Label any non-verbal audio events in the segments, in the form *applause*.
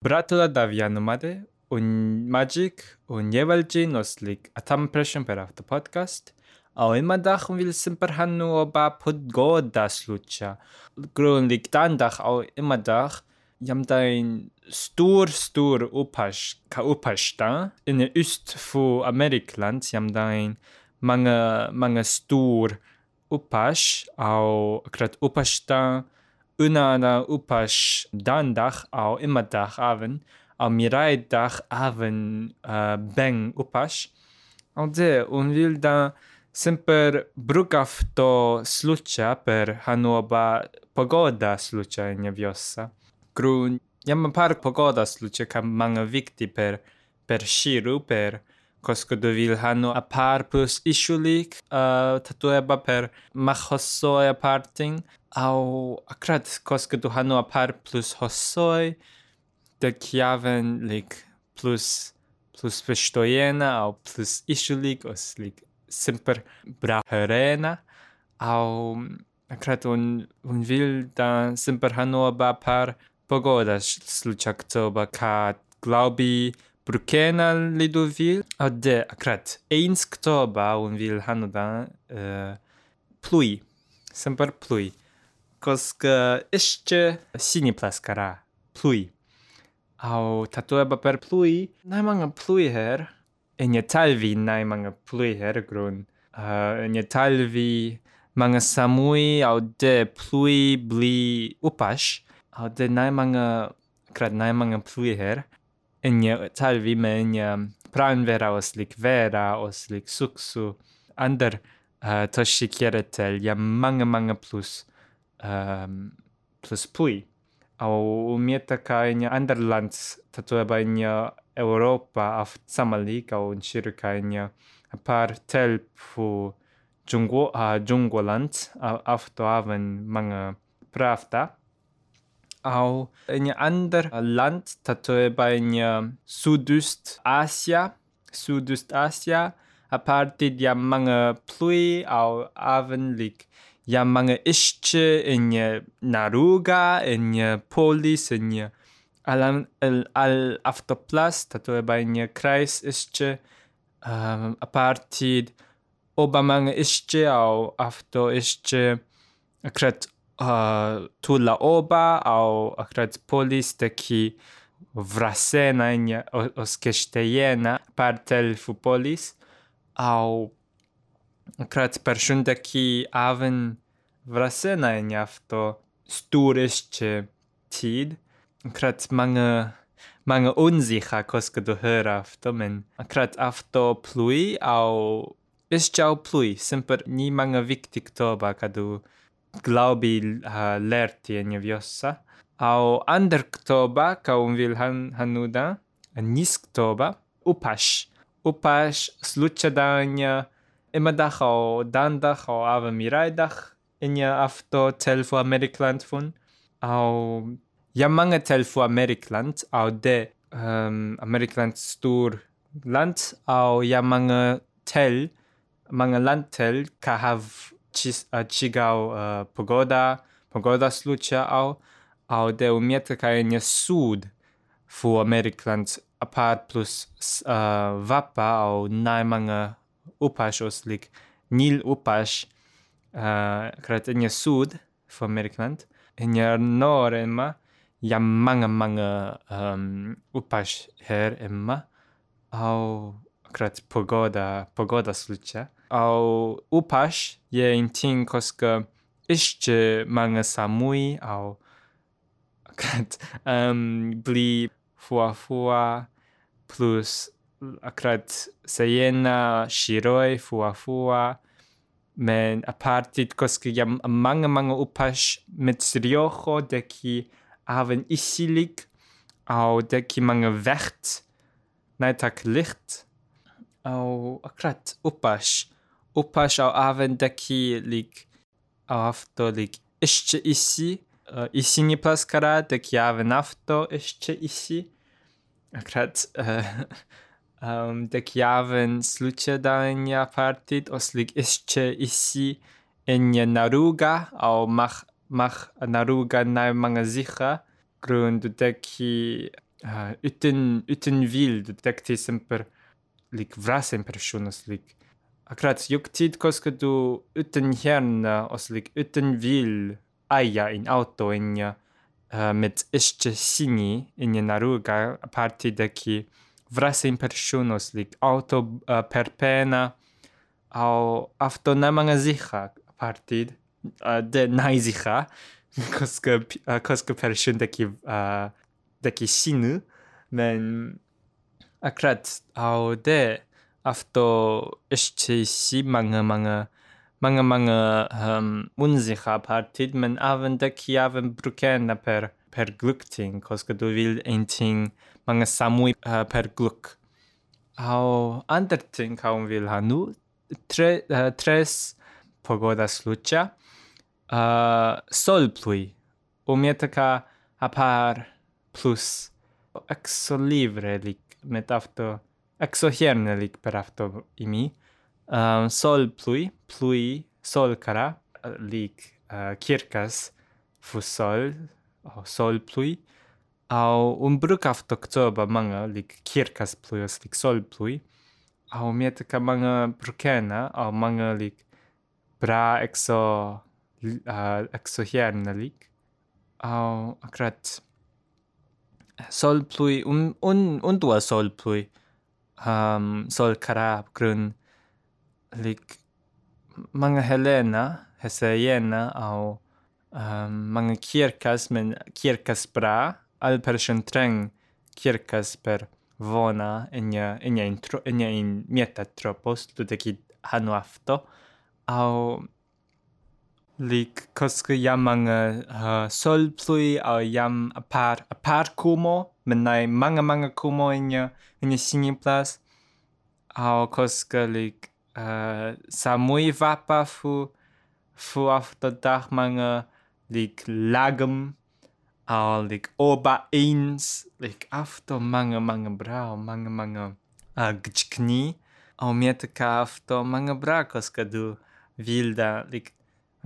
Bratula Davianomade un Magic un Jevalgin oslik atam pressure per after podcast. A imadach vil simper hannu o ba podgoda slucha. Grundlik dandach au imadach jam dain stor stor upash ka upashta in öst fu Amerikland jam dain många många stor upash au akrat upashta Una upash dandag au imadach aven, au miraidach aven uh, beng upash. Au de, un vil da semper brukaf to slucha per hanuoba pagoda slucha in viossa. Grun, jam par pagoda slucha kam manga vikti per per shiru per Koskodovilhannu Vilhano a par plus ishulik uh, tatueba per mahossoi parting au akrat koskodu Hano a par plus hossoi de chiaven lik plus plus vestoiena au plus ishulik os lik semper braherena au akrat un un vil da semper hanno a par pogodas sluchak sluchaktoba ka glaubi Brukena Lidovil. A de akrat eins ktoba un vil hanoda uh, e, plui semper plui koska jeszcze sini plaskara plui au tatueba per plui Najmanga plui her. Enja talvi najmanga plui her grun. Uh, talvi manga samui au de plui bli upash au de najmanga manga akrat nai plui her. În talvime, în pranvera oslik vera, oslik suksu, ander eh, äh, toshikieretel, ja mange, mange plus, ähm, plus pui. Au umieta ca în ander land, tatueba in Europa, af samalik, au în șiru ca în par tel pu Jungo, a Jungoland, afto aven mange pravda au in ander land tatoeba in Sudust Asia Sudust Asia a partir de manga plui au avenlik ja manga ische in Naruga in Polis in al al, al aftoplas tatoeba in Kreis ische um, a partir oba ische au afto ische akret tu laoba au akradpolis taki wrasenania oskesztejena partelfupolis au akrat perszundaki awen wrasenania w to sturyście tid. Akrat mange mange unsicher koske du höra w to men. Akrat afto plui au Ysciał plui, semper ni manga victic toba, kadu Glaube äh, glavbi in vjossa, au anderktoba, kao vil han, hanuda, nisktoba, upaš. Upaš, slučadanja, imadach au dandach au ave in inja afto telfu Amerikland von. au ja mange telfu Amerikland, au de um, Amerikland stur land, au ja mange tel, mange landtel ka hav czygał e, pogoda, pogoda słuchał, ale de umieta kajenie sud w Amerykland, apart plus e, wapa, au najmanga upasz, oslik nil upasz, e, kratenie sud w Amerykland, nie nor emma, ja manga manga um, upasz her emma, au krat pogoda, pogoda słuchał. au upași e întin că ești manga samui au. Kad um, bli fua fua plus akrat sejena shiroi fua fua. Men apartit koski jam mange mange upash mit sriojo deki haben isilik au deki mange vecht neitak licht. Au akrat upash وباش او افن دكي ليك авто лик іще ісі ісі не пласкара так я в нафто іще ісі акрат так я в случае дання партит ослик іще ісі енє наруга ау мах мах наруга на мангазиха грунду такі ütün ütün vild tak *laughs* ti semper lik vrasem personas lik. Akkurat juk tid koska du utan hjärna och lik utan vill aja in auto in uh, med jeszcze sini in naruga parti de ki vrasen personas lik auto uh, per pena. Au mga zicha partid uh, de nai zicha *laughs* koska uh, koska person de ki uh, de ki sinu men akkurat au de αυτό jeszcze si mga mga mga mga um, unsicher partid men även de ki även brukena per per glukting koska du vill en ting mga samui uh, per gluk au andra ting kaum vill ha nu tre, uh, tres pogodas lucha uh, e, solplui umietaka apar plus. Exolivre lik met exohierne lik per afto imi. Um, ehm, sol plui, plui, sol cara, eh, uh, kirkas eh, fu sol, au sol plui, au un bruk afto ktoba manga, lik kirkas pluios, lik sol plui, au mietica manga brukena, au manga lik bra exo, uh, eh, exohernelic, au akrat sol plui, un, un, un dua sol plui, um, sol kara grun lik mga Helena Hesayena au um, mga kirkas men kirkas bra al person treng kirkas per vona enya enya intro enya in mieta tropos tu teki hanu afto au lik koska jam uh, sol plui jam apar apar kumo menai manga manga kumo inya inya singing plus au koska lik uh, samui vapa fu fu after dag manga lik lagam au lik oba eens lik after manga manga brau manga manga uh, gchkni. Au ka after manga bra koska du vilda lik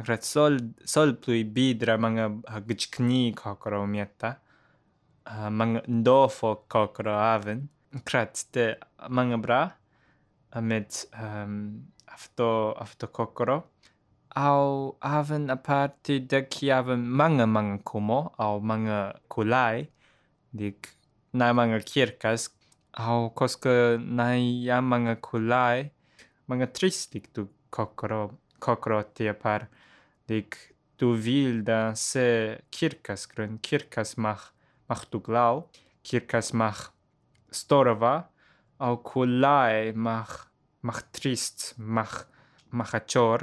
Akkurat sol, sol plui bidra mga gchkni kokoro mietta. Uh, mga ndofo kokoro aven. Akkurat de mga bra med um, afto, afto kokoro. Au aven aparti de ki aven mga mga kumo au mga kulai. Dik na mga kirkas. Au koska na ya mga kulai. Mga tristik tu kokoro kokoro tia par. Lik du vil da se kirkas grun kirkas mach mach du glau kirkas mach storova au kulai mach mach trist mach mach achor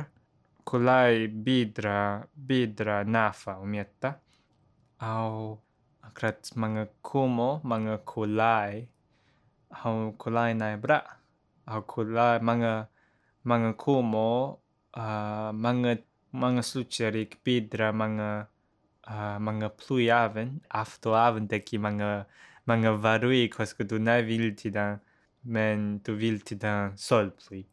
kulai bidra bidra nafa umietta au akrat mga kumo mga kulai au kulai na bra au kulai mga mga kumo uh, mga mga slucharik pidra mga uh, ah, mga plujaven afto aven teki mga mga varui koska du na vilti da men du vilti da sol plui.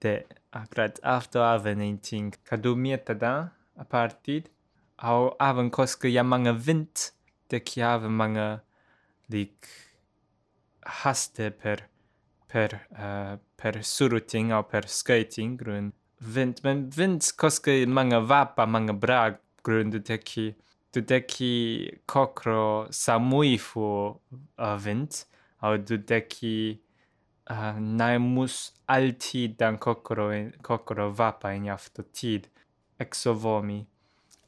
De akrat ah, afto aven ein ting kadu mieta da a partid au aven koska ja mga vint teki aven mga lik haste per per uh, per suruting au per skating grun Wind, men wind koske mga vapa, mga bra grund teki du deki kokro samui fu uh, vind au du deki uh, eh, naimus alltid dan kokro kokro vapa in afto tid exovomi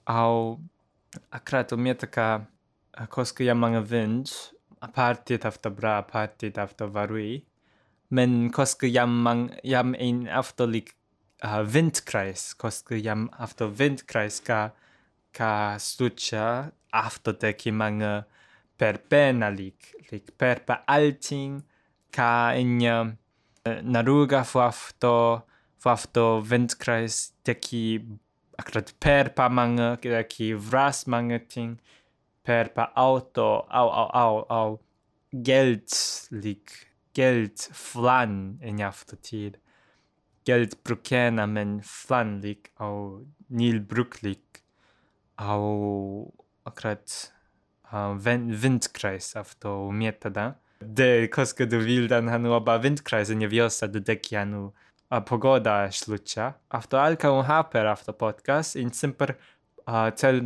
au akrato mietaka uh, eh, koska ja mga vind a partit afto bra a partit varui. Men koska jam mang jam ein afto lik uh, Windkreis, koske jam after Windkreis ka ka stucha after de ki mange per pena lik lik per pa alting ka in uh, naruga fu afto fu afto Windkreis de ki akrat per pa mange uh, de ki vras mange ting per pa auto au au au au Geld lik Geld flan in after tid قلت بروكينا من فلانليك أو نيل بروكليك أو akurat Windkreis auf to mietada. De kosko do vildan hanu oba Windkreise nie wiosa do dekianu a pogoda ślucia. Auf to alka un haper auf to podcast in simper uh, cel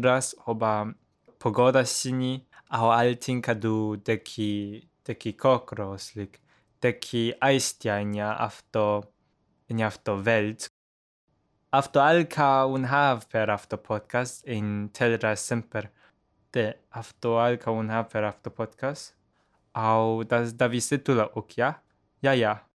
oba pogoda sini a altinka do deki deki kokros lik deki aistiania auf to afto welt. Afto alka un hav per afto podcast in telra semper. De afto alka un hav per afto podcast. Au das da visetula ja? Ja ja